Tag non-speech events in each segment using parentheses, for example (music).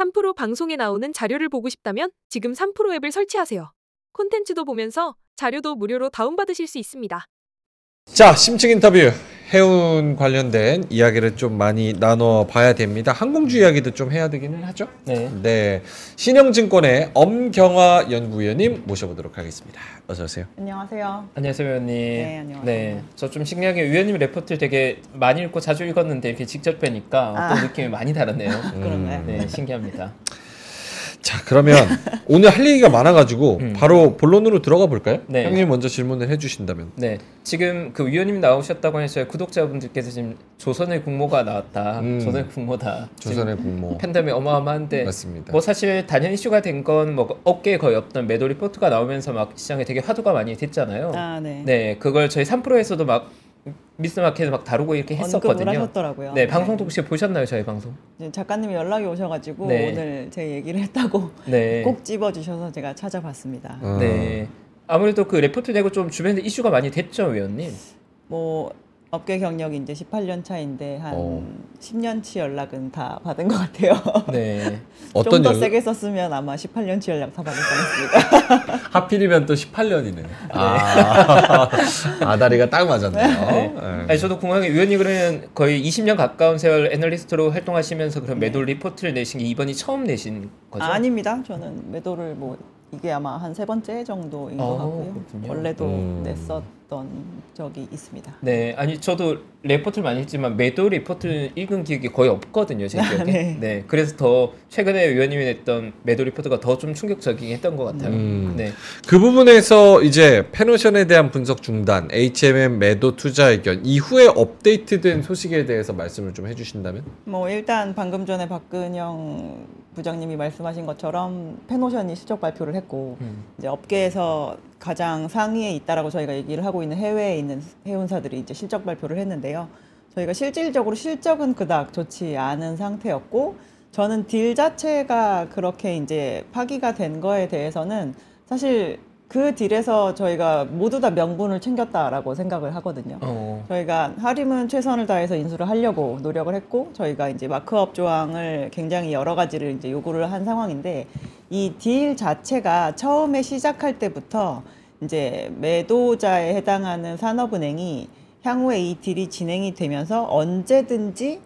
3프로 방송에 나오는 자료를 보고 싶다면 지금 3프로 앱을 설치하세요. 콘텐츠도 보면서 자료도 무료로 다운받으실 수 있습니다. 자, 심층 인터뷰 해운 관련된 이야기를 좀 많이 나눠 봐야 됩니다. 항공주 이야기도 좀 해야 되기는 하죠. 네. 네, 신영증권의 엄경화 연구위원님 모셔보도록 하겠습니다. 어서 오세요. 안녕하세요. 안녕하세요, 위원님. 네, 안녕하세요. 네, 저 좀 신기하게 위원님 레포트를 되게 많이 읽고 자주 읽었는데 이렇게 직접 뵈니까 어떤 아. 느낌이 많이 다르네요. (laughs) 그런가요? 네, 신기합니다. 자, 그러면 (laughs) 오늘 할 얘기가 많아가지고 음. 바로 본론으로 들어가 볼까요? 네. 형님 먼저 질문을 해주신다면. 네, 지금 그 위원님 나오셨다고 해서 구독자분들께서 지금 조선의 국모가 나왔다. 음. 조선의 국모다. 조선의 국모. 팬덤이 어마어마한데 맞습니다. 뭐 사실 단연 이슈가 된 건뭐 업계에 거의 없던 매도 리포트가 나오면서 막 시장에 되게 화두가 많이 됐잖아요. 아, 네. 네, 그걸 저희 3프로에서도 막 미스마켓에서 막 다루고 이렇게 했었거든요. 하셨더라고요. 네, 방송도 혹시 보셨나요, 저희 방송? 네, 작가님이 연락이 오셔가지고 네. 오늘 제 얘기를 했다고 네. (laughs) 꼭 집어주셔서 제가 찾아봤습니다. 어. 네. 아무래도 그 레포트 내고 좀 주변에 이슈가 많이 됐죠, 위원님. 뭐 업계 경력이 이제 18년 차인데 한 어. 10년치 연락은 다 받은 것 같아요. 네. (laughs) 어떤 좀더 연락? 세게 썼으면 아마 18년치 연락 다 받을 뻔했습니다. (laughs) 하필이면 또 18년이네. 아, (laughs) 아다리가 딱 맞았네요. 네. 네. 아니 저도 궁금한 게 위원님 그러면 거의 20년 가까운 세월 애널리스트로 활동하시면서 그런 매도 리포트를 내신 게 이번이 처음 내신 거죠? 아, 아닙니다. 저는 매도를 뭐 이게 아마 한 세 번째 정도인 것 어, 같고요. 그렇군요. 원래도 음. 냈었 던 적이 있습니다. 네, 아니 저도 레포트를 많이 했지만 매도 리포트를 읽은 기억이 거의 없거든요, 제 기억에. 네. 네. 그래서 더 최근에 위원님이 냈던 매도 리포트가 더 좀 충격적이긴 했던 것 같아요. 음. 네. 그 부분에서 이제 팬오션에 대한 분석 중단, HMM 매도 투자 의견 이후에 업데이트된 소식에 대해서 말씀을 좀 해주신다면? 뭐 일단 방금 전에 박근영 부장님이 말씀하신 것처럼 팬오션이 실적 발표를 했고 음. 이제 업계에서 가장 상위에 있다라고 저희가 얘기를 하고 있는 해외에 있는 해운사들이 이제 실적 발표를 했는데요. 저희가 실질적으로 실적은 그닥 좋지 않은 상태였고 저는 deal 자체가 그렇게 이제 파기가 된 거에 대해서는 사실 그 deal에서 저희가 모두 다 명분을 챙겼다라고 생각을 하거든요. 어. 저희가 하림은 최선을 다해서 인수를 하려고 노력을 했고 저희가 이제 markup 조항을 굉장히 여러 가지를 이제 요구를 한 상황인데 이 딜 자체가 처음에 시작할 때부터 이제 매도자에 해당하는 산업은행이 향후에 이 딜이 진행이 되면서 언제든지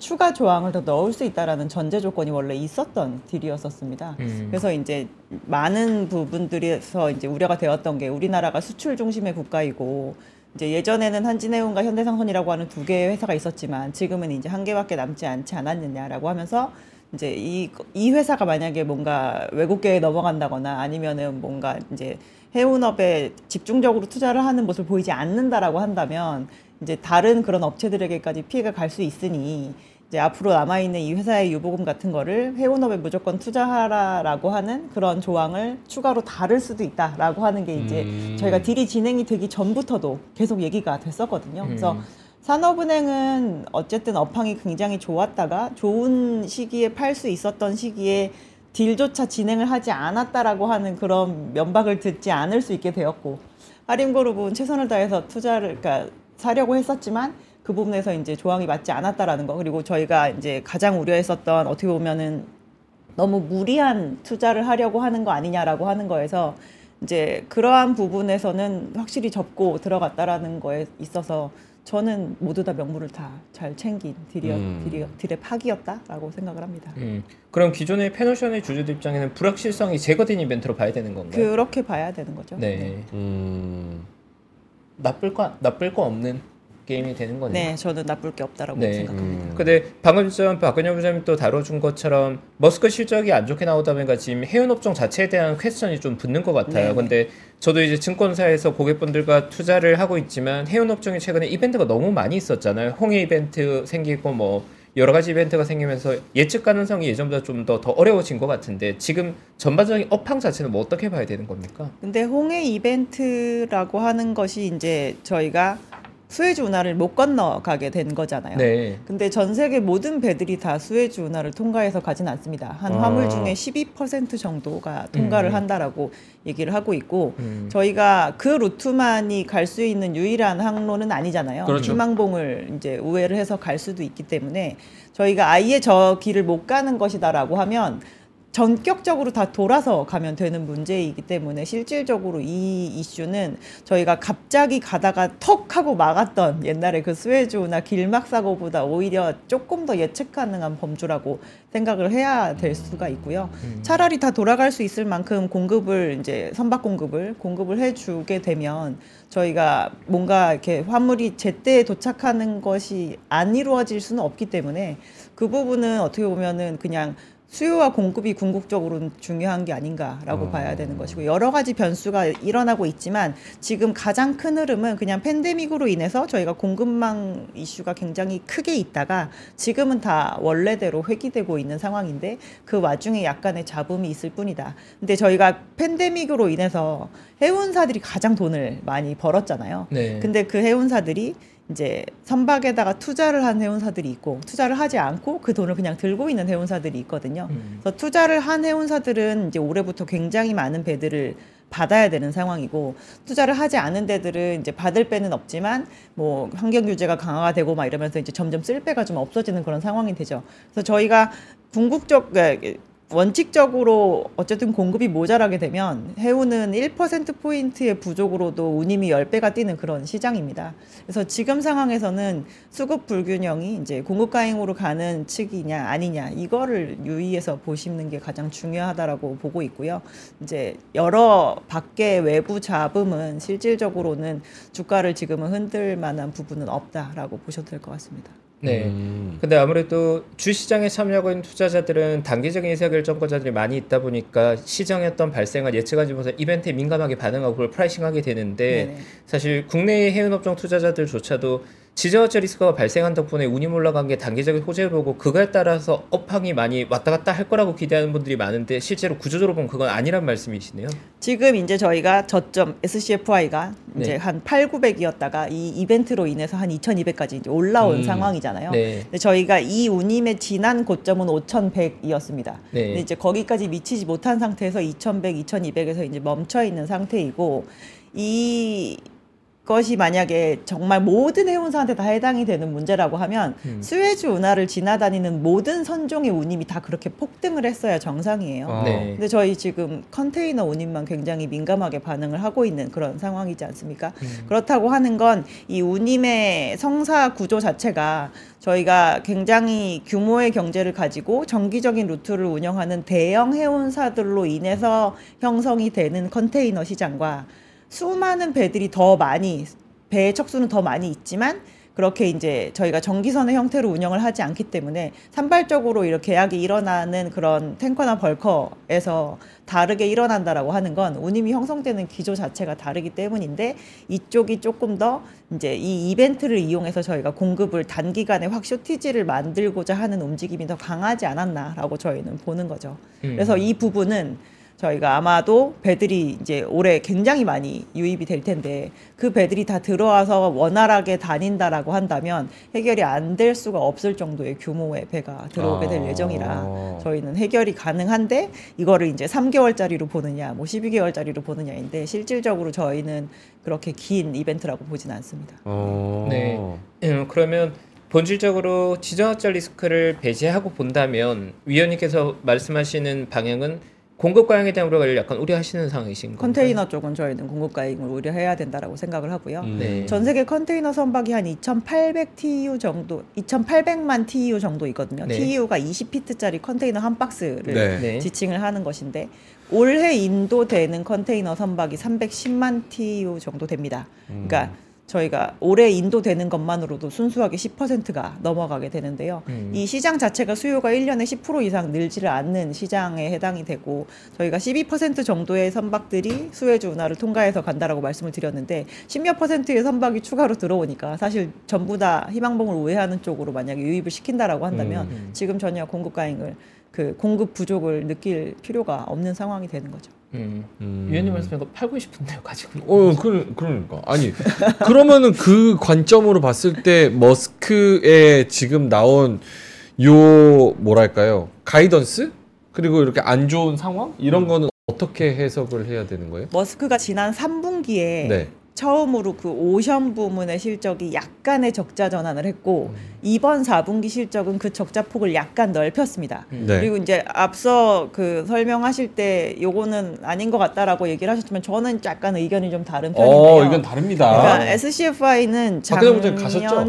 추가 조항을 더 넣을 수 있다라는 전제 조건이 원래 있었던 딜이었었습니다. 음. 그래서 이제 많은 부분들에서 이제 우려가 되었던 게 우리나라가 수출 중심의 국가이고 이제 예전에는 한진해운과 현대상선이라고 하는 두 개의 회사가 있었지만 지금은 이제 한 개밖에 남지 않지 않았느냐라고 하면서 이제 이, 이 회사가 만약에 뭔가 외국계에 넘어간다거나 아니면은 뭔가 이제 해운업에 집중적으로 투자를 하는 모습을 보이지 않는다라고 한다면 이제 다른 그런 업체들에게까지 피해가 갈 수 있으니 이제 앞으로 남아있는 이 회사의 유보금 같은 거를 해운업에 무조건 투자하라라고 하는 그런 조항을 추가로 다를 수도 있다라고 하는 게 이제 음. 저희가 딜이 진행이 되기 전부터도 계속 얘기가 됐었거든요. 그래서 음. 산업은행은 어쨌든 업황이 굉장히 좋았다가 좋은 시기에 팔 수 있었던 시기에 딜조차 진행을 하지 않았다라고 하는 그런 면박을 듣지 않을 수 있게 되었고 하림그룹은 최선을 다해서 투자를 그러니까 사려고 했었지만 그 부분에서 이제 조항이 맞지 않았다라는 거 그리고 저희가 이제 가장 우려했었던 어떻게 보면은 너무 무리한 투자를 하려고 하는 거 아니냐라고 하는 거에서 이제 그러한 부분에서는 확실히 접고 들어갔다라는 거에 있어서 저는 모두 다 명분을 다 잘 챙긴 deal이었, 음. deal이, deal의 파기였다라고 생각을 합니다. 음. 그럼 기존의 팬오션의 주주들 입장에는 불확실성이 제거된 이벤트로 봐야 되는 건가요? 그렇게 봐야 되는 거죠. 네. 음, 나쁠 거 나쁠 거 없는 게임이 되는 거네요. 네, 저는 나쁠 게 없다라고 네. 생각합니다. 음. 근데 방금 전 박근영 부장님 또 다뤄준 것처럼 머스크 실적이 안 좋게 나오다 보니까 지금 해운 업종 자체에 대한 question이 좀 붙는 것 같아요. 네. 근데 저도 이제 증권사에서 고객분들과 투자를 하고 있지만 해운 업종이 최근에 이벤트가 너무 많이 있었잖아요. 홍해 이벤트 생기고 뭐 여러 가지 이벤트가 생기면서 예측 가능성이 예전보다 좀 더 더 어려워진 것 같은데 지금 전반적인 업황 자체는 뭐 어떻게 봐야 되는 겁니까? 근데 홍해 이벤트라고 하는 것이 이제 저희가 수에즈 운하를 못 건너가게 된 거잖아요. 네. 근데 전 세계 모든 배들이 다 수에즈 운하를 통과해서 가진 않습니다. 한 아. 화물 중에 12% 정도가 통과를 음. 한다라고 얘기를 하고 있고 음. 저희가 그 루트만이 갈 수 있는 유일한 항로는 아니잖아요. 그렇죠. 희망봉을 이제 우회를 해서 갈 수도 있기 때문에 저희가 아예 저 길을 못 가는 것이다라고 하면 전격적으로 다 돌아서 가면 되는 문제이기 때문에 실질적으로 이 이슈는 저희가 갑자기 가다가 턱 하고 막았던 옛날에 그 스웨즈나 길막 사고보다 오히려 조금 더 예측 가능한 범주라고 생각을 해야 될 수가 있고요. 차라리 다 돌아갈 수 있을 만큼 공급을 이제 선박 공급을 공급을 해주게 되면 저희가 뭔가 이렇게 화물이 제때 도착하는 것이 안 이루어질 수는 없기 때문에 그 부분은 어떻게 보면은 그냥 수요와 공급이 궁극적으로는 중요한 게 아닌가라고 어. 봐야 되는 것이고 여러 가지 변수가 일어나고 있지만 지금 가장 큰 흐름은 그냥 팬데믹으로 인해서 저희가 공급망 이슈가 굉장히 크게 있다가 지금은 다 원래대로 회귀되고 있는 상황인데 그 와중에 약간의 잡음이 있을 뿐이다. 근데 저희가 팬데믹으로 인해서 해운사들이 가장 돈을 많이 벌었잖아요. 네. 근데 그 해운사들이 이제 선박에다가 투자를 한 해운사들이 있고 투자를 하지 않고 그 돈을 그냥 들고 있는 해운사들이 있거든요. 음. 그래서 투자를 한 해운사들은 이제 올해부터 굉장히 많은 배들을 받아야 되는 상황이고 투자를 하지 않은 데들은 이제 받을 배는 없지만 뭐 환경 규제가 강화가 되고 막 이러면서 이제 점점 쓸 배가 좀 없어지는 그런 상황이 되죠. 그래서 저희가 궁극적 에, 원칙적으로 어쨌든 공급이 모자라게 되면 해운은 1% 포인트의 부족으로도 운임이 10배가 뛰는 그런 시장입니다. 그래서 지금 상황에서는 수급 불균형이 이제 공급 가행으로 가는 측이냐 아니냐 이거를 유의해서 보시는 게 가장 중요하다라고 보고 있고요. 이제 여러 밖의 외부 잡음은 실질적으로는 주가를 지금은 흔들 만한 부분은 없다라고 보셔도 될 것 같습니다. 네. 음. 근데 아무래도 주시장에 참여하고 있는 투자자들은 단기적인 의사결정권자들이 많이 있다 보니까 시장에 어떤 발생한 예측하지 못한 이벤트에 민감하게 반응하고 그걸 프라이싱하게 되는데 네네. 사실 국내의 해운업종 투자자들조차도 지정학적 리스크가 발생한 덕분에 운임 올라간 게 단기적인 호재를 보고 그거에 따라서 업황이 많이 왔다 갔다 할 거라고 기대하는 분들이 많은데 실제로 구조적으로 보면 그건 아니란 말씀이시네요. 지금 이제 저희가 저점 SCFI가 이제 네. 한 8, 900이었다가 이 이벤트로 인해서 한 2,200까지 이제 올라온 음. 상황이잖아요. 네. 근데 저희가 이 운임의 지난 고점은 5,100이었습니다. 네. 근데 이제 거기까지 미치지 못한 상태에서 2,100, 2,200에서 이제 멈춰 있는 상태이고 이 것이 만약에 정말 모든 해운사한테 다 해당이 되는 문제라고 하면 음. 스웨즈 운하를 지나다니는 모든 선종의 운임이 다 그렇게 폭등을 했어야 정상이에요. 아. 네. 근데 저희 지금 컨테이너 운임만 굉장히 민감하게 반응을 하고 있는 그런 상황이지 않습니까? 음. 그렇다고 하는 건 이 운임의 성사 구조 자체가 저희가 굉장히 규모의 경제를 가지고 정기적인 루트를 운영하는 대형 해운사들로 인해서 형성이 되는 컨테이너 시장과 수많은 배들이 더 많이 배의 척수는 더 많이 있지만 그렇게 이제 저희가 정기선의 형태로 운영을 하지 않기 때문에 산발적으로 이렇게 계약이 일어나는 그런 탱커나 벌커에서 다르게 일어난다라고 하는 건 운임이 형성되는 기조 자체가 다르기 때문인데 이쪽이 조금 더 이제 이 이벤트를 이용해서 저희가 공급을 단기간에 확 쇼티지를 만들고자 하는 움직임이 더 강하지 않았나라고 저희는 보는 거죠. 음. 그래서 이 부분은 저희가 아마도 배들이 이제 올해 굉장히 많이 유입이 될 텐데 그 배들이 다 들어와서 원활하게 다닌다라고 한다면 해결이 안 될 수가 없을 정도의 규모의 배가 들어오게 될 아. 예정이라 저희는 해결이 가능한데 이거를 이제 3개월짜리로 보느냐 뭐 12개월짜리로 보느냐인데 실질적으로 저희는 그렇게 긴 이벤트라고 보진 않습니다. 어. 네. 음, 그러면 본질적으로 지정학적 리스크를 배제하고 본다면 위원님께서 말씀하시는 방향은 공급 과잉에 대한 우려가 약간 우려하시는 상황이신 건가요? 컨테이너 쪽은 저희는 공급 가잉을 우려해야 된다라고 생각을 하고요. 음. 네. 전 세계 컨테이너 선박이 한 2,800 TEU 정도, 2,800만 TEU 정도 있거든요. 네. TEU가 20피트짜리 컨테이너 한 박스를 네. 네. 지칭을 하는 것인데 올해 인도되는 컨테이너 선박이 310만 TEU 정도 됩니다. 음. 그러니까 저희가 올해 인도되는 것만으로도 순수하게 10%가 넘어가게 되는데요. 음. 이 시장 자체가 수요가 1년에 10% 이상 늘지를 않는 시장에 해당이 되고 저희가 12% 정도의 선박들이 수에즈 운하를 통과해서 간다라고 말씀을 드렸는데 10몇 퍼센트의 선박이 추가로 들어오니까 사실 전부 다 희망봉을 우회하는 쪽으로 만약에 유입을 시킨다라고 한다면 음. 지금 전혀 공급 가잉을 그 공급 부족을 느낄 필요가 없는 상황이 되는 거죠. 음. 음. 위원님 말씀에 거 팔고 싶은데요, 가지고. 어, 그, 그러니까. 아니, 그러면은 그 관점으로 봤을 때 머스크의 지금 나온 요, 뭐랄까요. 가이던스? 그리고 이렇게 안 좋은 상황? 이런 거는 어떻게 해석을 해야 되는 거예요? 머스크가 지난 3분기에 네. 처음으로 그 오션 부문의 실적이 약간의 적자 전환을 했고 이번 4분기 실적은 그 적자 폭을 약간 넓혔습니다. 네. 그리고 이제 앞서 그 설명하실 때 요거는 아닌 것 같다라고 얘기를 하셨지만 저는 약간 의견이 좀 다른 편인데요. 어, 이건 다릅니다. 그러니까 SCFI는 박근혜 작년 가셨죠?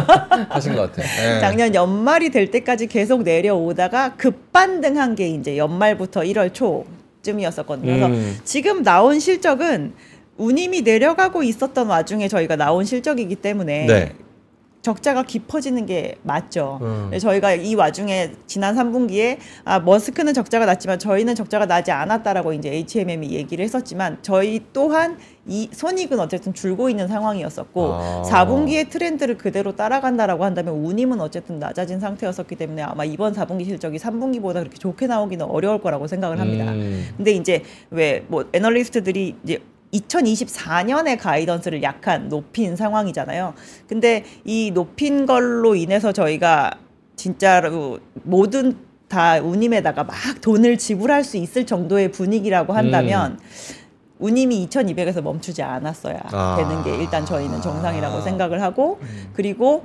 (laughs) 하신 것 같아요. 네. 작년 연말이 될 때까지 계속 내려오다가 급반등한 게 이제 연말부터 1월 초쯤이었었거든요. 그래서 음. 지금 나온 실적은 운임이 내려가고 있었던 와중에 저희가 나온 실적이기 때문에 네. 적자가 깊어지는 게 맞죠. 음. 저희가 이 와중에 지난 3분기에 아 머스크는 적자가 났지만 저희는 적자가 나지 않았다라고 이제 HMM이 얘기를 했었지만 저희 또한 이 손익은 어쨌든 줄고 있는 상황이었었고 아. 4분기의 트렌드를 그대로 따라간다라고 한다면 운임은 어쨌든 낮아진 상태였었기 때문에 아마 이번 4분기 실적이 3분기보다 그렇게 좋게 나오기는 어려울 거라고 생각을 합니다. 음. 근데 이제 왜 뭐 애널리스트들이 이제 2024년의 가이던스를 약간 높인 상황이잖아요. 근데 이 높인 걸로 인해서 저희가 진짜로 모든 다 운임에다가 막 돈을 지불할 수 있을 정도의 분위기라고 한다면 운임이 2,200에서 멈추지 않았어야 아. 되는 게 일단 저희는 정상이라고 생각을 하고 그리고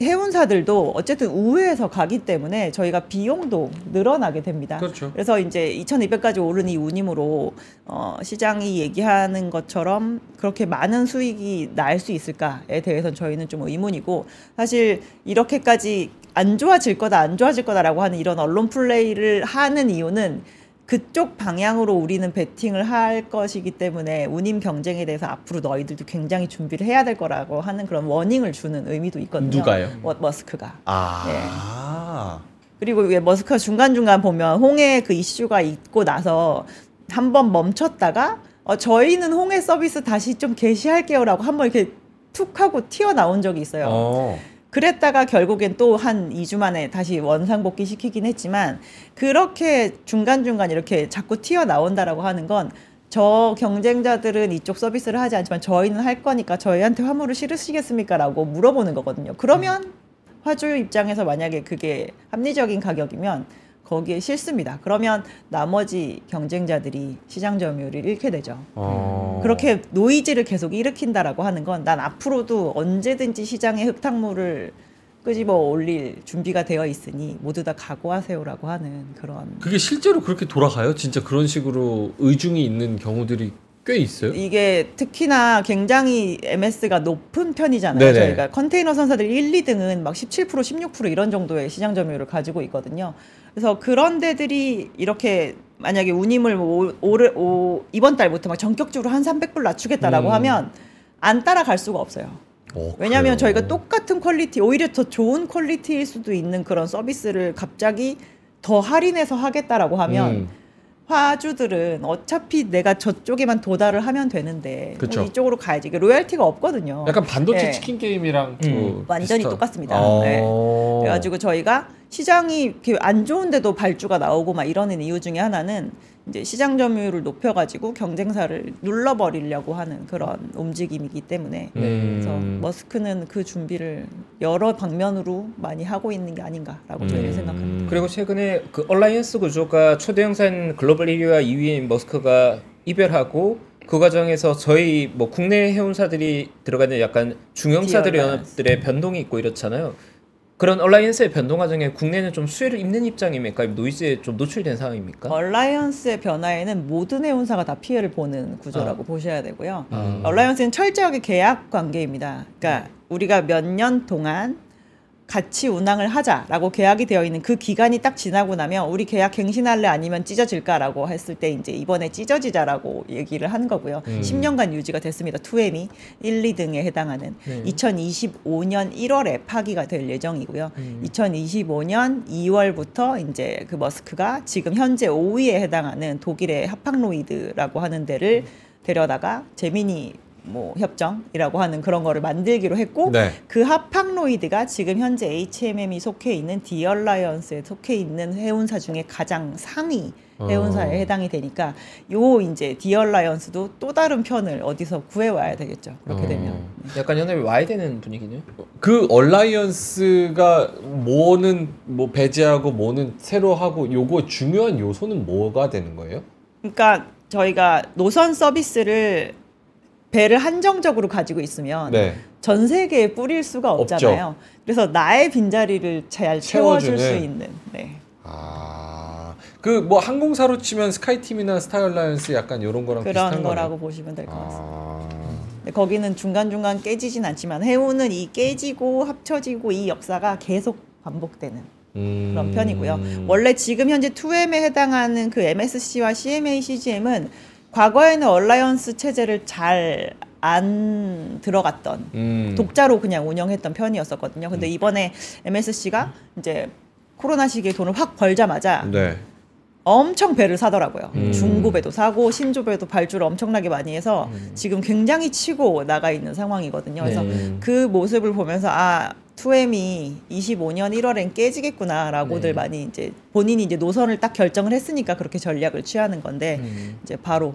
해운사들도 어쨌든 우회해서 가기 때문에 저희가 비용도 늘어나게 됩니다. 그렇죠. 그래서 이제 2,200까지 오른 이 운임으로 어, 시장이 얘기하는 것처럼 그렇게 많은 수익이 날 수 있을까에 대해서는 저희는 좀 의문이고 사실 이렇게까지 안 좋아질 거다 안 좋아질 거다라고 하는 이런 언론 플레이를 하는 이유는 그쪽 방향으로 우리는 베팅을 할 것이기 때문에 운임 경쟁에 대해서 앞으로 너희들도 굉장히 준비를 해야 될 거라고 하는 그런 워닝을 주는 의미도 있거든요. 누가요? 머, 머스크가. 아. 그리고 왜 머스크가 중간중간 보면 홍해 그 이슈가 있고 나서 한 번 멈췄다가 어, 저희는 홍해 서비스 다시 좀 개시할게요라고 한 번 이렇게 툭 하고 튀어나온 적이 있어요. 어. 그랬다가 결국엔 또 한 2주 만에 다시 원상복귀 시키긴 했지만 그렇게 중간중간 이렇게 자꾸 튀어나온다라고 하는 건 저 경쟁자들은 이쪽 서비스를 하지 않지만 저희는 할 거니까 저희한테 화물을 실으시겠습니까? 라고 물어보는 거거든요. 그러면 화주 입장에서 만약에 그게 합리적인 가격이면 거기에 싫습니다. 그러면 나머지 경쟁자들이 시장 점유율을 잃게 되죠. 어. 그렇게 노이즈를 계속 일으킨다라고 하는 건 난 앞으로도 언제든지 시장에 흙탕물을 끄집어 올릴 준비가 되어 있으니 모두 다 각오하세요라고 하는 그런 그게 실제로 그렇게 돌아가요? 진짜 그런 식으로 의중이 있는 경우들이 꽤 있어요? 이게 특히나 굉장히 MS가 높은 편이잖아요. 네네. 저희가 컨테이너 선사들 1, 2등은 막 17%, 16% 이런 정도의 시장 점유율을 가지고 있거든요. 그래서 그런 데들이 이렇게 만약에 운임을 뭐 올, 올, 올, 이번 달부터 막 전격적으로 한 300불 낮추겠다라고 음. 하면 안 따라갈 수가 없어요. 어, 왜냐하면 그래요? 저희가 똑같은 quality, 오히려 더 좋은 quality일 수도 있는 그런 서비스를 갑자기 더 할인해서 하겠다라고 하면 음. 화주들은 어차피 내가 저쪽에만 도달을 하면 되는데 그쵸. 뭐 이쪽으로 가야지. 이게 loyalty가 없거든요. 약간 반도체 네. 치킨 게임이랑 음. 뭐 완전히 비슷한- 똑같습니다. 어. 네. 그래가지고 저희가 시장이 이렇게 안 좋은데도 발주가 나오고 막 이러는 이유 중에 하나는 이제 시장 점유율을 높여가지고 경쟁사를 눌러버리려고 하는 그런 움직임이기 때문에 음. 그래서 머스크는 그 준비를 여러 방면으로 많이 하고 있는 게 아닌가라고 저희는 음. 생각합니다. 그리고 최근에 그 alliance 구조가 초대형사 글로벌 1위와 2위인 머스크가 이별하고 그 과정에서 저희 뭐 국내 해운사들이 들어가는 약간 중형사들. 연합들의 변동이 있고 이렇잖아요. 그런 얼라이언스의 변동 과정에 국내는 좀 수혜를 입는 입장입니까? 아니면 노이즈에 좀 노출된 상황입니까? 얼라이언스의 변화에는 모든 해운사가 다 피해를 보는 구조라고 보셔야 되고요. 아. 얼라이언스는 철저하게 계약 관계입니다. 그러니까 우리가 몇 년 동안 같이 운항을 하자라고 계약이 되어 있는 그 기간이 딱 지나고 나면 우리 계약 갱신할래 아니면 찢어질까라고 했을 때 이제 이번에 찢어지자라고 얘기를 한 거고요. 음. 10년간 유지가 됐습니다. 2M이 1, 2등에 해당하는 네. 2025년 1월에 파기가 될 예정이고요. 음. 2025년 2월부터 이제 그 머스크가 지금 현재 5위에 해당하는 독일의 하팡로이드라고 하는 데를 데려다가 제미니 뭐 협정이라고 하는 그런 거를 만들기로 했고 네. 그 합학로이드가 지금 현재 HMM이 속해 있는 디얼라이언스에 속해 있는 해운사 중에 가장 상위 해운사에 어. 해당이 되니까 요 이제 디얼라이언스도 또 다른 편을 어디서 구해 와야 되겠죠. 그렇게 어. 되면. 약간 연합이 와야 되는 분위기네요. 그 alliance가 뭐는 뭐 배제하고 뭐는 새로 하고 요거 중요한 요소는 뭐가 되는 거예요? 그러니까 저희가 노선 서비스를 배를 한정적으로 가지고 있으면 네. 전 세계에 뿌릴 수가 없죠. 없잖아요. 그래서 나의 빈자리를 잘 채워줄. 수 있는. 네. 아, 그 뭐 항공사로 치면 스카이팀이나 스타얼라이언스 약간 이런 거랑 그런 비슷한 거라고 거네요. 보시면 될 것 같습니다. 아, 근데 거기는 중간중간 깨지진 않지만 해운은 이 깨지고 합쳐지고 이 역사가 계속 반복되는 음. 그런 편이고요. 원래 지금 현재 2M에 해당하는 그 MSC와 CMA, CGM은 과거에는 alliance 체제를 잘 안 들어갔던 음. 독자로 그냥 운영했던 편이었었거든요. 근데 이번에 MSC가 이제 코로나 시기에 돈을 확 벌자마자 네. 엄청 배를 사더라고요. 음. 중고배도 사고 신조배도 발주를 엄청나게 많이 해서 음. 지금 굉장히 치고 나가 있는 상황이거든요. 그래서 네. 그 모습을 보면서 아 2M이 25년 1월엔 깨지겠구나라고들 네. 많이 이제 본인이 이제 노선을 딱 결정을 했으니까 그렇게 전략을 취하는 건데 음. 이제 바로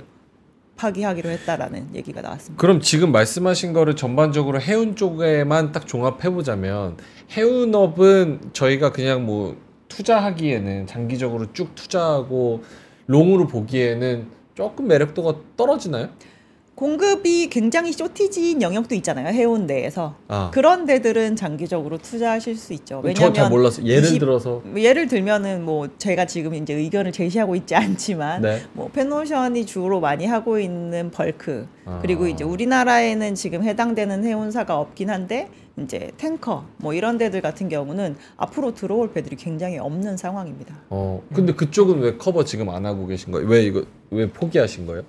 파기하기로 했다라는 얘기가 나왔습니다. 그럼 지금 말씀하신 거를 전반적으로 해운 쪽에만 딱 종합해 보자면 해운업은 저희가 그냥 뭐 투자하기에는 장기적으로 쭉 투자하고 long으로 보기에는 조금 매력도가 떨어지나요? 공급이 굉장히 shortage인 영역도 있잖아요. 해운 내에서. 아, 그런 데들은 장기적으로 투자하실 수 있죠. 저 왜냐하면 잘 몰랐어요. 예를 20 들어서 예를 들면은 뭐 제가 지금 이제 의견을 제시하고 있지 않지만 네. 뭐 팬오션이 주로 많이 하고 있는 bulk 아. 그리고 이제 우리나라에는 지금 해당되는 해운사가 없긴 한데 이제 탱커 뭐 이런 데들 같은 경우는 앞으로 들어올 배들이 굉장히 없는 상황입니다. 어, 근데 그쪽은 왜 커버 지금 안 하고 계신 거예요? 왜 이거 왜 포기하신 거예요?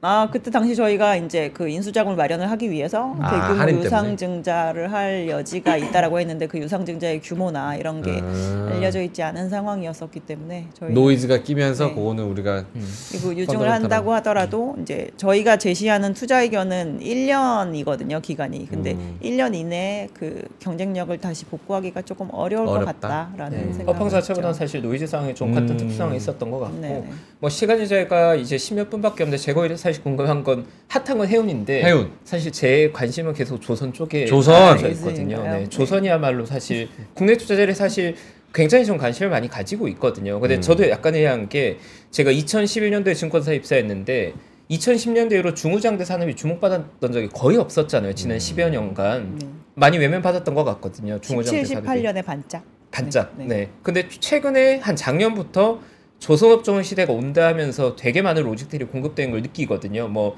아 그때 당시 저희가 이제 그 인수자금을 마련을 하기 위해서 아, 대규모 할인 때문에? 유상증자를 할 여지가 있다라고 했는데 그 유상증자의 규모나 이런 게 아. 알려져 있지 않은 상황이었었기 때문에 저희 노이즈가 끼면서 네. 그거는 우리가 그리고 유증을. 한다고 하더라도 이제 저희가 제시하는 투자 의견은 1년이거든요 기간이 근데 음. 1년 이내에 그 경쟁력을 다시 복구하기가 조금 어려울 어렵다. 것 같다라는 네. 생각. 업황 자체보다는 사실 노이즈 상황이 좀 같은 음. 특수성이 있었던 것 같고 네. 뭐 시간이 저희가 이제 십몇 분밖에 없는데 제가 오히려 사실 궁금한 건 hot한 건 해운인데 해운. 사실 제 관심은 계속 조선 쪽에 조선. 맞춰 있거든요. 있으니까요. 네, 네. 조선이야말로 사실 국내 투자자들이 사실 굉장히 좀 관심을 많이 가지고 있거든요. 근데 음. 저도 약간 의아한 게 제가 2011년도에 증권사 입사했는데 2010년대 이후로 중후장대 산업이 주목받았던 적이 거의 없었잖아요. 지난 음. 10여 년간 네. 많이 외면받았던 것 같거든요. 17, 중후장대 산업이. 18년에 반짝. 반짝. 네, 네. 네. 근데 최근에 한 작년부터 조선업종 시대가 온다 하면서 되게 많은 로직들이 공급되는 걸 느끼거든요. 뭐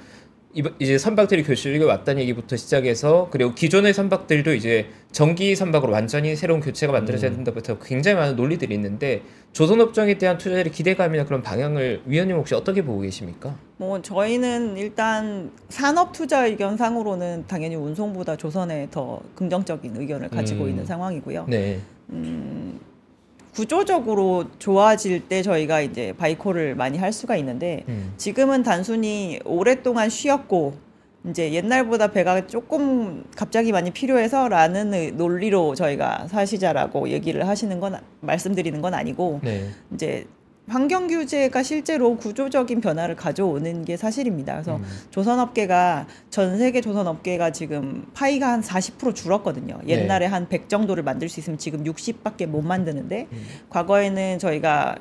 이제 선박들이 교실에 왔다는 얘기부터 시작해서 그리고 기존의 선박들도 이제 전기 선박으로 완전히 새로운 교체가 만들어져야 된다부터 굉장히 많은 논리들이 있는데 조선업종에 대한 투자들의 기대감이나 그런 방향을 위원님 혹시 어떻게 보고 계십니까? 뭐 저희는 일단 산업 투자 의견 상으로는 당연히 운송보다 조선에 더 긍정적인 의견을 가지고 음. 있는 상황이고요. 네. 구조적으로 좋아질 때 저희가 이제 바이콜을 많이 할 수가 있는데 음. 지금은 단순히 오랫동안 쉬었고 이제 옛날보다 배가 조금 갑자기 많이 필요해서라는 의- 논리로 저희가 사시자라고 얘기를 하시는 건 말씀드리는 건 아니고 네. 이제 환경 규제가 실제로 구조적인 변화를 가져오는 게 사실입니다. 그래서 음. 조선업계가 전 세계 조선업계가 지금 파이가 한 40% 줄었거든요. 네. 옛날에 한100 정도를 만들 수 있으면 지금 60밖에 못 만드는데 음. 과거에는 저희가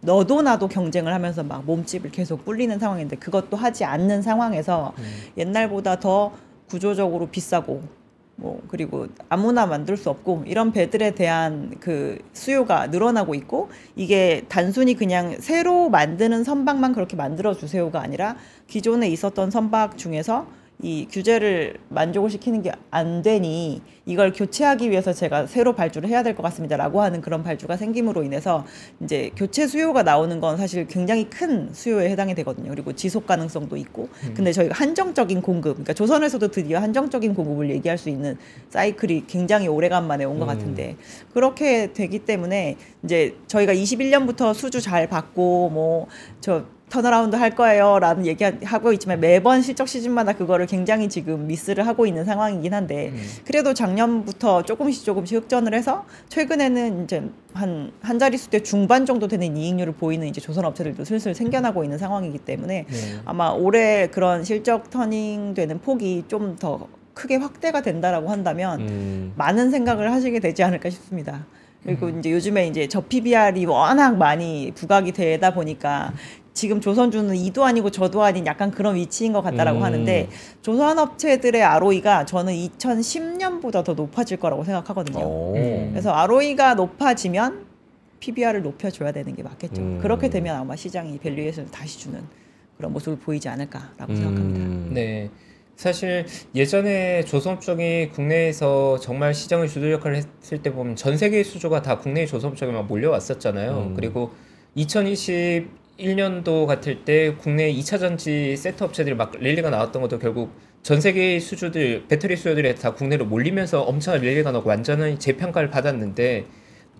너도 나도 경쟁을 하면서 막 몸집을 계속 불리는 상황인데 그것도 하지 않는 상황에서 음. 옛날보다 더 구조적으로 비싸고 뭐 그리고 아무나 만들 수 없고 이런 배들에 대한 그 수요가 늘어나고 있고 이게 단순히 그냥 새로 만드는 선박만 그렇게 만들어 주세요가 아니라 기존에 있었던 선박 중에서 이 규제를 만족을 시키는 게 안 되니 이걸 교체하기 위해서 제가 새로 발주를 해야 될 것 같습니다라고 하는 그런 발주가 생김으로 인해서 이제 교체 수요가 나오는 건 사실 굉장히 큰 수요에 해당이 되거든요. 그리고 지속 가능성도 있고. 근데 저희가 한정적인 공급, 그러니까 조선에서도 드디어 한정적인 공급을 얘기할 수 있는 사이클이 굉장히 오래간만에 온것 음. 같은데 그렇게 되기 때문에 이제 저희가 21년부터 수주 잘 받고 뭐저 turnaround 할 거예요 라는 얘기하고 있지만 매번 실적 시즌마다 그거를 굉장히 지금 미스를 하고 있는 상황이긴 한데 음. 그래도 작년부터 조금씩 조금씩 흑전을 해서 최근에는 이제 한 한 자릿수대 중반 정도 되는 이익률을 보이는 이제 조선 업체들도 슬슬 생겨나고 있는 상황이기 때문에 네. 아마 올해 그런 실적 turning 되는 폭이 좀더 크게 확대가 된다라고 한다면 음. 많은 생각을 하시게 되지 않을까 싶습니다. 그리고 음. 이제 요즘에 이제 저 PBR이 워낙 많이 부각이 되다 보니까 지금 조선주는 이도 아니고 저도 아닌 약간 그런 위치인 것 같다라고 음. 하는데 조선 업체들의 ROE가 저는 2010년보다 더 높아질 거라고 생각하거든요. 오. 음. 그래서 ROE가 높아지면 PBR을 높여줘야 되는 게 맞겠죠. 음. 그렇게 되면 아마 시장이 valuation을 다시 주는 그런 모습을 보이지 않을까라고 음. 생각합니다. 네. 사실 예전에 조선업종이 국내에서 정말 시장을 주도 역할을 했을 때 보면 전 세계의 수주가 다 국내의 조선업종에 막 몰려왔었잖아요. 음. 그리고 2021년도 같을 때 국내 2차 전지 세트 업체들이 막 랠리가 나왔던 것도 결국 전 세계의 수주들 배터리 수요들이 다 국내로 몰리면서 엄청난 랠리가 나고 완전히 재평가를 받았는데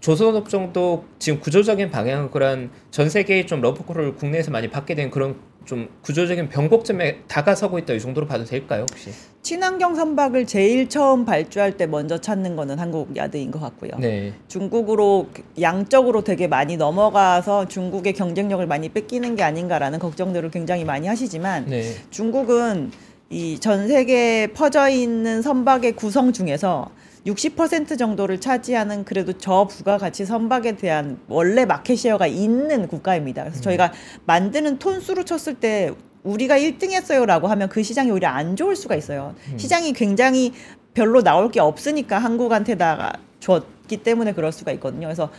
조선업종도 지금 구조적인 방향은 그런 전 세계의 좀 러브콜을 국내에서 많이 받게 된 그런 좀 구조적인 변곡점에 다가서고 있다 이 정도로 봐도 될까요 혹시? 친환경 선박을 제일 처음 발주할 때 먼저 찾는 거는 한국 야드인 것 같고요. 네. 중국으로 양적으로 되게 많이 넘어가서 중국의 경쟁력을 많이 뺏기는 게 아닌가라는 걱정들을 굉장히 많이 하시지만 네. 중국은 이 전 세계에 퍼져 있는 선박의 구성 중에서 60% 정도를 차지하는 그래도 저 부가가치 선박에 대한 원래 마켓 쉐어가 있는 국가입니다. 그래서 저희가 만드는 톤수로 쳤을 때 우리가 1등 했어요라고 하면 그 시장이 오히려 안 좋을 수가 있어요. 시장이 굉장히 별로 나올 게 없으니까 한국한테다가 줬기 때문에 그럴 수가 있거든요. 그래서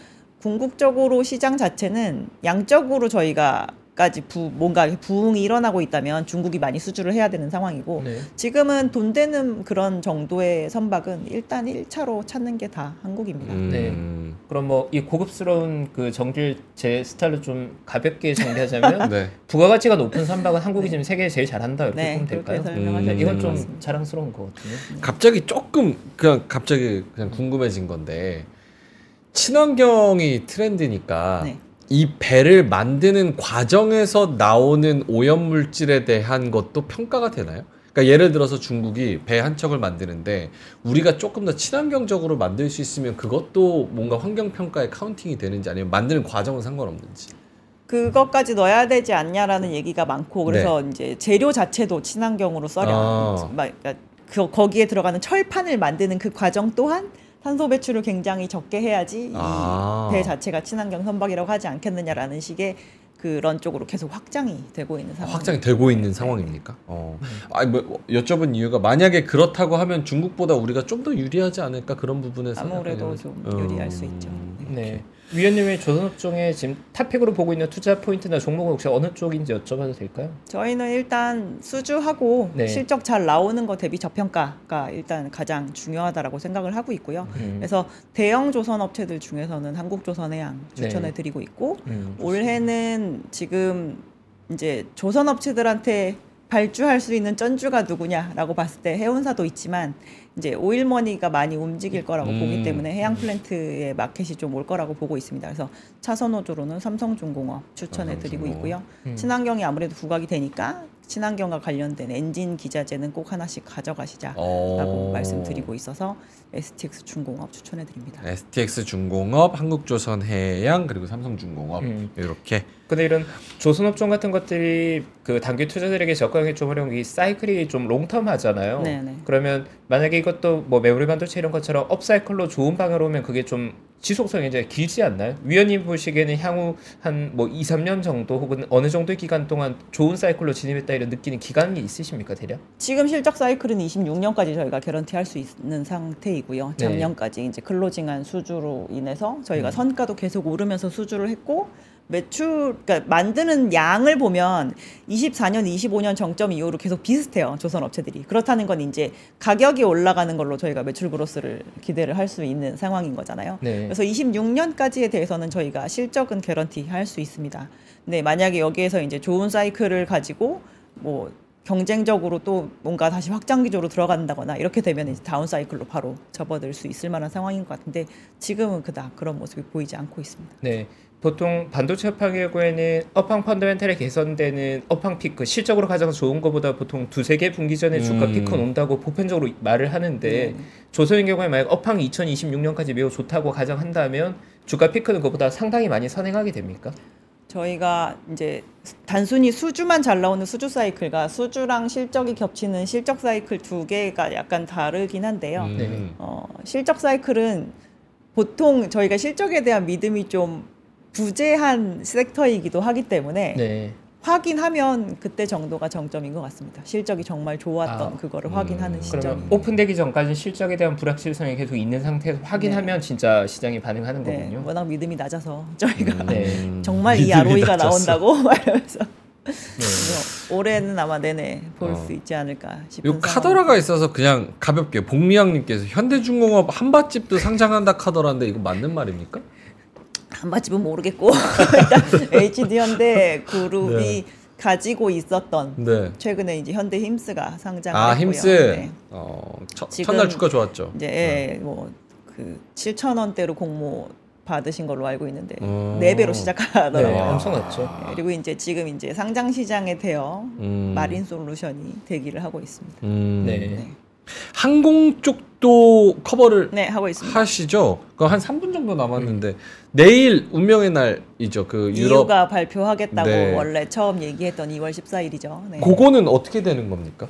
궁극적으로 시장 자체는 양적으로 저희가 까지 부, 뭔가 부흥이 일어나고 있다면 중국이 많이 수주를 해야 되는 상황이고 네. 지금은 돈 되는 그런 정도의 선박은 일단 1차로 찾는 게 다 한국입니다. 음. 그럼 뭐 이 고급스러운 그 정리를 제 스타일로 좀 가볍게 정리하자면 (laughs) 네. 부가가치가 높은 선박은 한국이 지금 세계에 제일 잘한다 이렇게 네, 보면 될까요? 음. 이건 좀 같습니다. 자랑스러운 것 같은데. 갑자기 조금 그냥 갑자기 그냥 궁금해진 건데 친환경이 트렌드니까 네. 이 배를 만드는 과정에서 나오는 오염 물질에 대한 것도 평가가 되나요? 그러니까 예를 들어서 중국이 배 한 척을 만드는데 우리가 조금 더 친환경적으로 만들 수 있으면 그것도 뭔가 환경 평가에 카운팅이 되는지 아니면 만드는 과정은 상관없는지. 그것까지 넣어야 되지 않냐라는 얘기가 많고 그래서 네. 이제 재료 자체도 친환경으로 써려 아. 막 그러니까 그 거기에 들어가는 철판을 만드는 그 과정 또한 탄소 배출을 굉장히 적게 해야지 아. 이 배 자체가 친환경 선박이라고 하지 않겠느냐라는 식의 그런 쪽으로 계속 확장이 되고 있는 상황. 확장이 되고 있는 상황입니까? 어. 아니 뭐 여쭤본 이유가 만약에 그렇다고 하면 중국보다 우리가 좀 더 유리하지 않을까 그런 부분에서 아무래도 좀 유리할 수 있죠. 네. 위원님이 조선업종에 지금 탑픽으로 보고 있는 투자 포인트나 종목은 혹시 어느 쪽인지 여쭤봐도 될까요? 저희는 일단 수주하고 네. 실적 잘 나오는 거 대비 저평가가 일단 가장 중요하다라고 생각을 하고 있고요. 음. 그래서 대형 조선 업체들 중에서는 한국조선해양 네. 추천해 드리고 있고 음. 올해는 지금 이제 조선 업체들한테 발주할 수 있는 쩐주가 누구냐라고 봤을 때 해운사도 있지만 이제 오일머니가 많이 움직일 거라고 음. 보기 때문에 해양 플랜트의 마켓이 좀 올 거라고 보고 있습니다. 그래서 차선호조로는 삼성중공업 추천해 드리고. 있고요. 음. 친환경이 아무래도 부각이 되니까 친환경과 관련된 엔진 기자재는 꼭 하나씩 가져가시자라고 어. 말씀드리고 있어서 STX 중공업 추천해 드립니다. STX 중공업, 한국조선해양 그리고 삼성중공업 음. 이렇게 근데 이런 조선업종 같은 것들이 그 단기 투자들에게 접근하기 좀게이 사이클이 좀 롱텀 하잖아요. 네네. 그러면 만약에 이것도 뭐 메모리 반도체 이런 것처럼 업사이클로 좋은 방향으로 오면 그게 좀 지속성이 이제 길지 않나요? 위원님 보시기에는 향후 한 뭐 2, 3년 정도 혹은 어느 정도의 기간 동안 좋은 사이클로 진입했다 이런 느끼는 기간이 있으십니까, 대략? 지금 실적 사이클은 26년까지 저희가 개런티 할 수 있는 상태이고요. 네. 작년까지 이제 클로징한 수주로 인해서 저희가 음. 선가도 계속 오르면서 수주를 했고 매출 그러니까 만드는 양을 보면 24년, 25년 정점 이후로 계속 비슷해요. 조선 업체들이. 그렇다는 건 이제 가격이 올라가는 걸로 저희가 매출 growth를 기대를 할 수 있는 상황인 거잖아요. 네. 그래서 26년까지에 대해서는 저희가 실적은 개런티 할 수 있습니다. 근데 만약에 여기에서 이제 좋은 사이클을 가지고 뭐 경쟁적으로 또 뭔가 다시 확장 기조로 들어간다거나 이렇게 되면 이제 down cycle로 바로 접어들 수 있을 만한 상황인 것 같은데 지금은 그닥 그런 모습이 보이지 않고 있습니다. 네. 보통 반도체 업황의 경우에는 업황 fundamental이 개선되는 업황 피크 실적으로 가장 좋은 것보다 보통 두세 개 분기 전에 주가 음. 피크 온다고 보편적으로 말을 하는데 네. 조선의 경우에 만약 업황 2026년까지 매우 좋다고 가정한다면 주가 피크는 그보다 상당히 많이 선행하게 됩니까? 저희가 이제 단순히 수주만 잘 나오는 수주 사이클과 수주랑 실적이 겹치는 실적 사이클 두 개가 약간 다르긴 한데요. 음. 네. 어, 실적 사이클은 보통 저희가 실적에 대한 믿음이 좀 부재한 섹터이기도 하기 때문에 네. 확인하면 그때 정도가 정점인 것 같습니다. 실적이 정말 좋았던 아, 그거를 음. 확인하는. 그러면 오픈되기 전까지 실적에 대한 불확실성이 계속 있는 상태에서 확인하면 진짜 시장이 반응하는 네, 거군요. 워낙 믿음이 낮아서 저희가 네. (laughs) 정말 이 ROE가. 나온다고 (laughs) 말하면서 네. 올해는 아마 내내 볼 어. 수 있지 않을까 싶은 요 카더라가 있어서 그냥 가볍게 복리양님께서 현대중공업 한밭집도 상장한다 카더라인데 이거 맞는 말입니까? 한밭집은 모르겠고 (laughs) 일단 HD 현대 그룹이 네. 가지고 있었던 네. 최근에 이제 현대 힘스가 상장을 아 했고요. 힘스 네. 어, 첫, 첫날 주가 좋았죠. 이제 예, 뭐그 7천 원대로 공모 받으신 걸로 알고 있는데 어. 네 배로 시작하더라고요. 네, 와. 엄청 낮죠. 예, 그리고 이제 지금 이제 상장 시장에 대여 음. 마린 솔루션이 대기를 하고 있습니다. 음. 네. 네, 항공 쪽도 커버를 네 하고 있습니다. 하시죠. 그거 한 3분 정도 남았는데 내일 운명의 날이죠. 그 유럽 EU가 발표하겠다고 네. 원래 처음 얘기했던 2월 14일이죠. 네. 그거는 어떻게 되는 겁니까?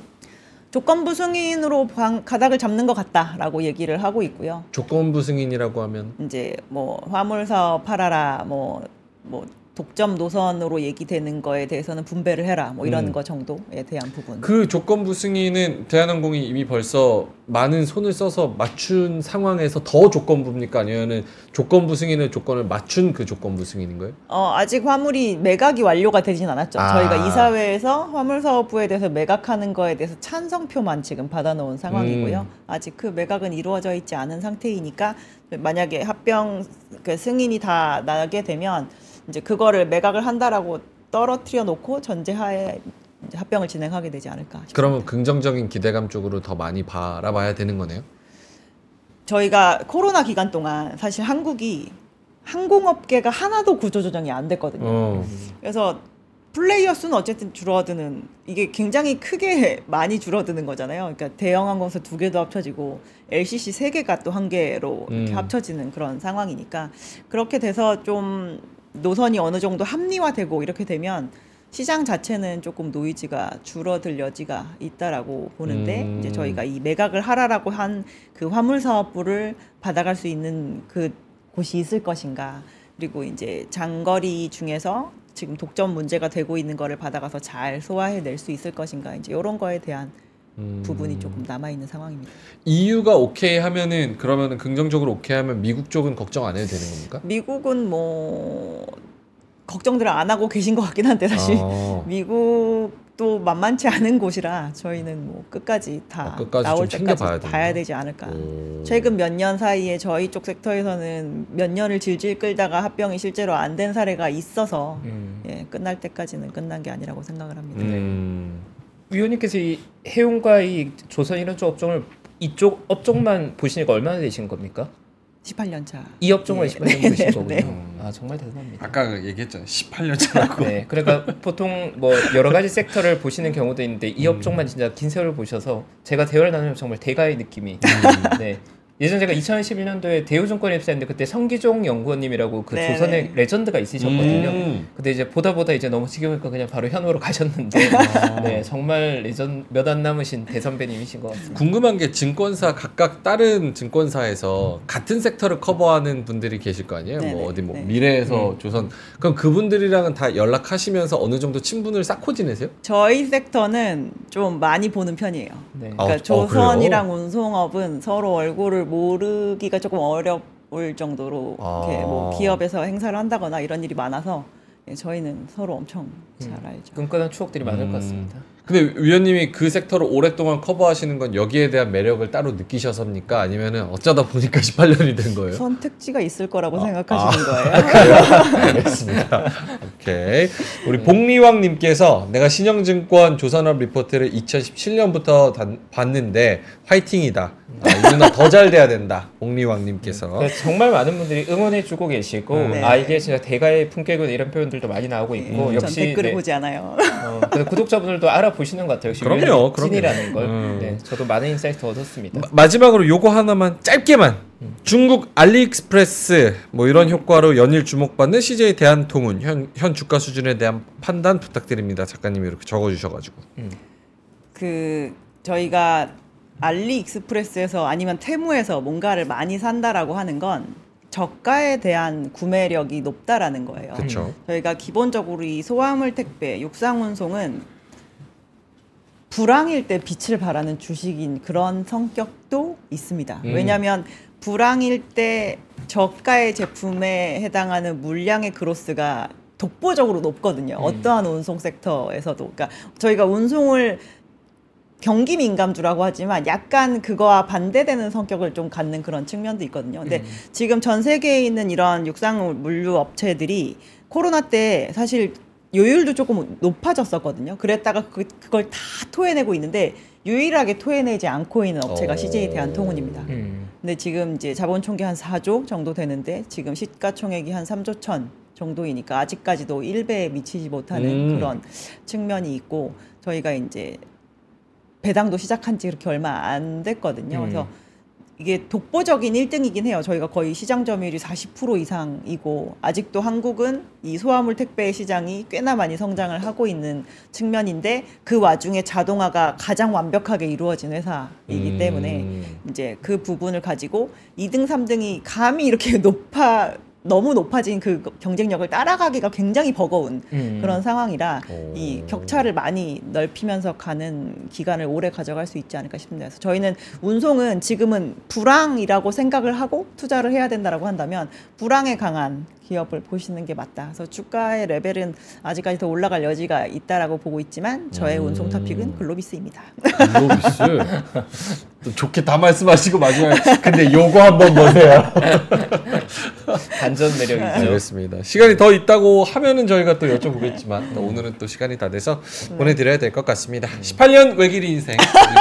조건부 승인으로 방- 가닥을 잡는 것 같다라고 얘기를 하고 있고요. 조건부 승인이라고 하면 이제 뭐 화물 사업 팔아라 뭐뭐 독점 노선으로 얘기되는 거에 대해서는 분배를 해라 뭐 이런 음. 거 정도에 대한 부분. 그 조건부 승인은 대한항공이 이미 벌써 많은 손을 써서 맞춘 상황에서 더 조건부입니까? 아니면은 조건부 승인의 조건을 맞춘 그 조건부 승인인 거예요? 어, 아직 화물이 매각이 완료가 되진 않았죠. 아. 저희가 이사회에서 화물 사업부에 대해서 매각하는 거에 대해서 찬성표만 지금 받아놓은 상황이고요. 음. 아직 그 매각은 이루어져 있지 않은 상태이니까 만약에 합병 그 승인이 다 나게 되면 이제 그거를 매각을 한다라고 떨어뜨려 놓고 전제하에 이제 합병을 진행하게 되지 않을까. 싶습니다. 그러면 긍정적인 기대감 쪽으로 더 많이 바라봐야 되는 거네요. 저희가 코로나 기간 동안 사실 한국이 항공업계가 하나도 구조조정이 안 됐거든요. 어. 그래서 플레이어 수는 어쨌든 줄어드는 이게 굉장히 크게 많이 줄어드는 거잖아요. 그러니까 대형 항공사 두 개도 합쳐지고 LCC 세 개가 또 한 개로 이렇게 음. 합쳐지는 그런 상황이니까 그렇게 돼서 좀 노선이 어느 정도 합리화되고 이렇게 되면 시장 자체는 조금 노이즈가 줄어들 여지가 있다라고 보는데 음. 이제 저희가 이 매각을 하라라고 한 그 화물 사업부를 받아갈 수 있는 그 곳이 있을 것인가 그리고 이제 장거리 중에서 지금 독점 문제가 되고 있는 거를 받아가서 잘 소화해낼 수 있을 것인가 이제 이런 거에 대한 음. 부분이 조금 남아 있는 상황입니다. EU가 오케이 하면은 그러면은 긍정적으로 오케이 하면 미국 쪽은 걱정 안 해도 되는 겁니까? 미국은 뭐 걱정들을 안 하고 계신 것 같긴 한데 사실 어. (laughs) 미국도 만만치 않은 곳이라 저희는 뭐 끝까지 다 어, 끝까지 나올 좀 때까지 챙겨봐야 봐야 되는구나. 되지 않을까. 오. 최근 몇 년 사이에 저희 쪽 섹터에서는 몇 년을 질질 끌다가 합병이 실제로 안 된 사례가 있어서 음. 예, 끝날 때까지는 끝난 게 아니라고 생각을 합니다. 음. 위원님께서 이 해운과 이 조선 이런 쪽 업종을 이쪽 업종만 보시니까 얼마나 되신 겁니까? 18년 차. 이 업종을 예. 18년 보신 거군요. 네. 아 정말 대단합니다. 아까 얘기했잖아요. 18년 차라고. 네, 그러니까 보통 뭐 여러 가지 섹터를 보시는 경우도 있는데 이 음. 업종만 진짜 긴 세월을 보셔서 제가 대화를 나누면 정말 대가의 느낌이. 음. 네. 예전 제가 2011년도에 대우증권에 입사했는데 그때 성기종 연구원님이라고 그 네네. 조선의 레전드가 있으셨거든요. 음. 근데 이제 보다 보다 이제 너무 지겨우니까 그냥 바로 현우로 (laughs) 가셨는데 아. 네 정말 레전 몇 안 남으신 대선배님이신 것 같습니다. 궁금한 게 증권사 각각 다른 증권사에서 같은 섹터를 커버하는 분들이 계실 거 아니에요? 네네, 뭐 어디 뭐 네. 미래에서 조선 그럼 그분들이랑은 다 연락하시면서 어느 정도 친분을 쌓고 지내세요? 저희 섹터는 좀 많이 보는 편이에요. 네. 아, 그러니까 어, 조선이랑 운송업은 서로 얼굴을 모르기가 조금 어려울 정도로 이렇게 아. 뭐 기업에서 행사를 한다거나 이런 일이 많아서 예, 저희는 서로 엄청 잘 알죠. 끈끈한 추억들이 많을 음. 것 같습니다. 근데 위원님이 그 섹터를 오랫동안 커버하시는 건 여기에 대한 매력을 따로 느끼셔서입니까? 아니면은 어쩌다 보니까 (laughs) 18년이 된 거예요? 선택지가 있을 아, 거라고 생각하시는 거예요. (laughs) 알겠습니다. 오케이. 우리 복리왕님께서 내가 신영증권 조선업 리포트를 2017년부터 봤는데 화이팅이다. 아, 이 누나 더 잘 돼야 된다. 복리왕님께서. 그래서 정말 많은 분들이 응원해주고 계시고 네. 아 이게 진짜 대가의 품격은 이런 표현들도 많이 나오고 있고 전 역시 댓글을 네, 보지 않아요. 어, 구독자분들도 알아보시는 것 같아요. 역시 그럼요, 위원님 그럼요. 찐이라는 걸. 음. 네, 저도 많은 insight 얻었습니다. 마- 마지막으로 요거 하나만 짧게만 중국 알리익스프레스 뭐 이런 효과로 연일 주목받는 CJ 대한통운 현, 현 주가 수준에 대한 판단 부탁드립니다 작가님이 이렇게 적어주셔가지고 그 저희가 알리익스프레스에서 아니면 테무에서 뭔가를 많이 산다라고 하는 건 저가에 대한 구매력이 높다라는 거예요. 그렇죠 저희가 기본적으로 이 소화물 택배, 육상 운송은 불황일 때 빛을 발하는 주식인 그런 성격도 있습니다. 음. 왜냐하면 불황일 때 저가의 제품에 해당하는 물량의 그로스가 독보적으로 높거든요. 어떠한 운송 섹터에서도. 그러니까 저희가 운송을 경기 민감주라고 하지만 약간 그거와 반대되는 성격을 좀 갖는 그런 측면도 있거든요. 근데 지금 전 세계에 있는 이런 육상 물류 업체들이 코로나 때 사실 요율도 조금 높아졌었거든요. 그랬다가 그, 그걸 다 토해내고 있는데 유일하게 토해내지 않고 있는 업체가 어. CJ 대한통운입니다. 음. 근데 지금 이제 자본 총계 한 4조 정도 되는데 지금 시가총액이 한 3조 천 정도이니까 아직까지도 1배에 미치지 못하는 음. 그런 측면이 있고 저희가 이제 배당도 시작한 지 그렇게 얼마 안 됐거든요. 음. 그래서 이게 독보적인 1등이긴 해요. 저희가 거의 시장 점유율이 40% 이상이고 아직도 한국은 이 소화물 택배 시장이 꽤나 많이 성장을 하고 있는 측면인데 그 와중에 자동화가 가장 완벽하게 이루어진 회사이기 음. 때문에 이제 그 부분을 가지고 2등, 3등이 감히 이렇게 (laughs) 높아 너무 높아진 그 경쟁력을 따라가기가 굉장히 버거운 음. 그런 상황이라 오. 이 격차를 많이 넓히면서 가는 기간을 오래 가져갈 수 있지 않을까 싶습니다. 그래서 저희는 운송은 지금은 불황이라고 생각을 하고 투자를 해야 된다라고 한다면 불황에 강한 기업을 보시는 게 맞다. 그래서 주가의 레벨은 아직까지 더 올라갈 여지가 있다라고 보고 있지만 저의 음. 운송 토픽은 글로비스입니다. 글로비스 (laughs) 또 좋게 다 말씀하시고 마지막에 근데 요거 한번 보세요 (laughs) 반전 매력이죠. 알겠습니다. 시간이 더 있다고 하면은 저희가 또 여쭤보겠지만 또 오늘은 또 시간이 다 돼서 보내드려야 될 것 같습니다. 18년 외길 인생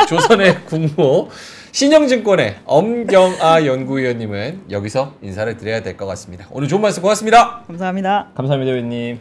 조선의 (laughs) 국모 신영증권의 엄경아 연구위원님은 여기서 인사를 드려야 될 것 같습니다. 오늘 좋은 말씀 고맙습니다. 감사합니다. 감사합니다, 위원님.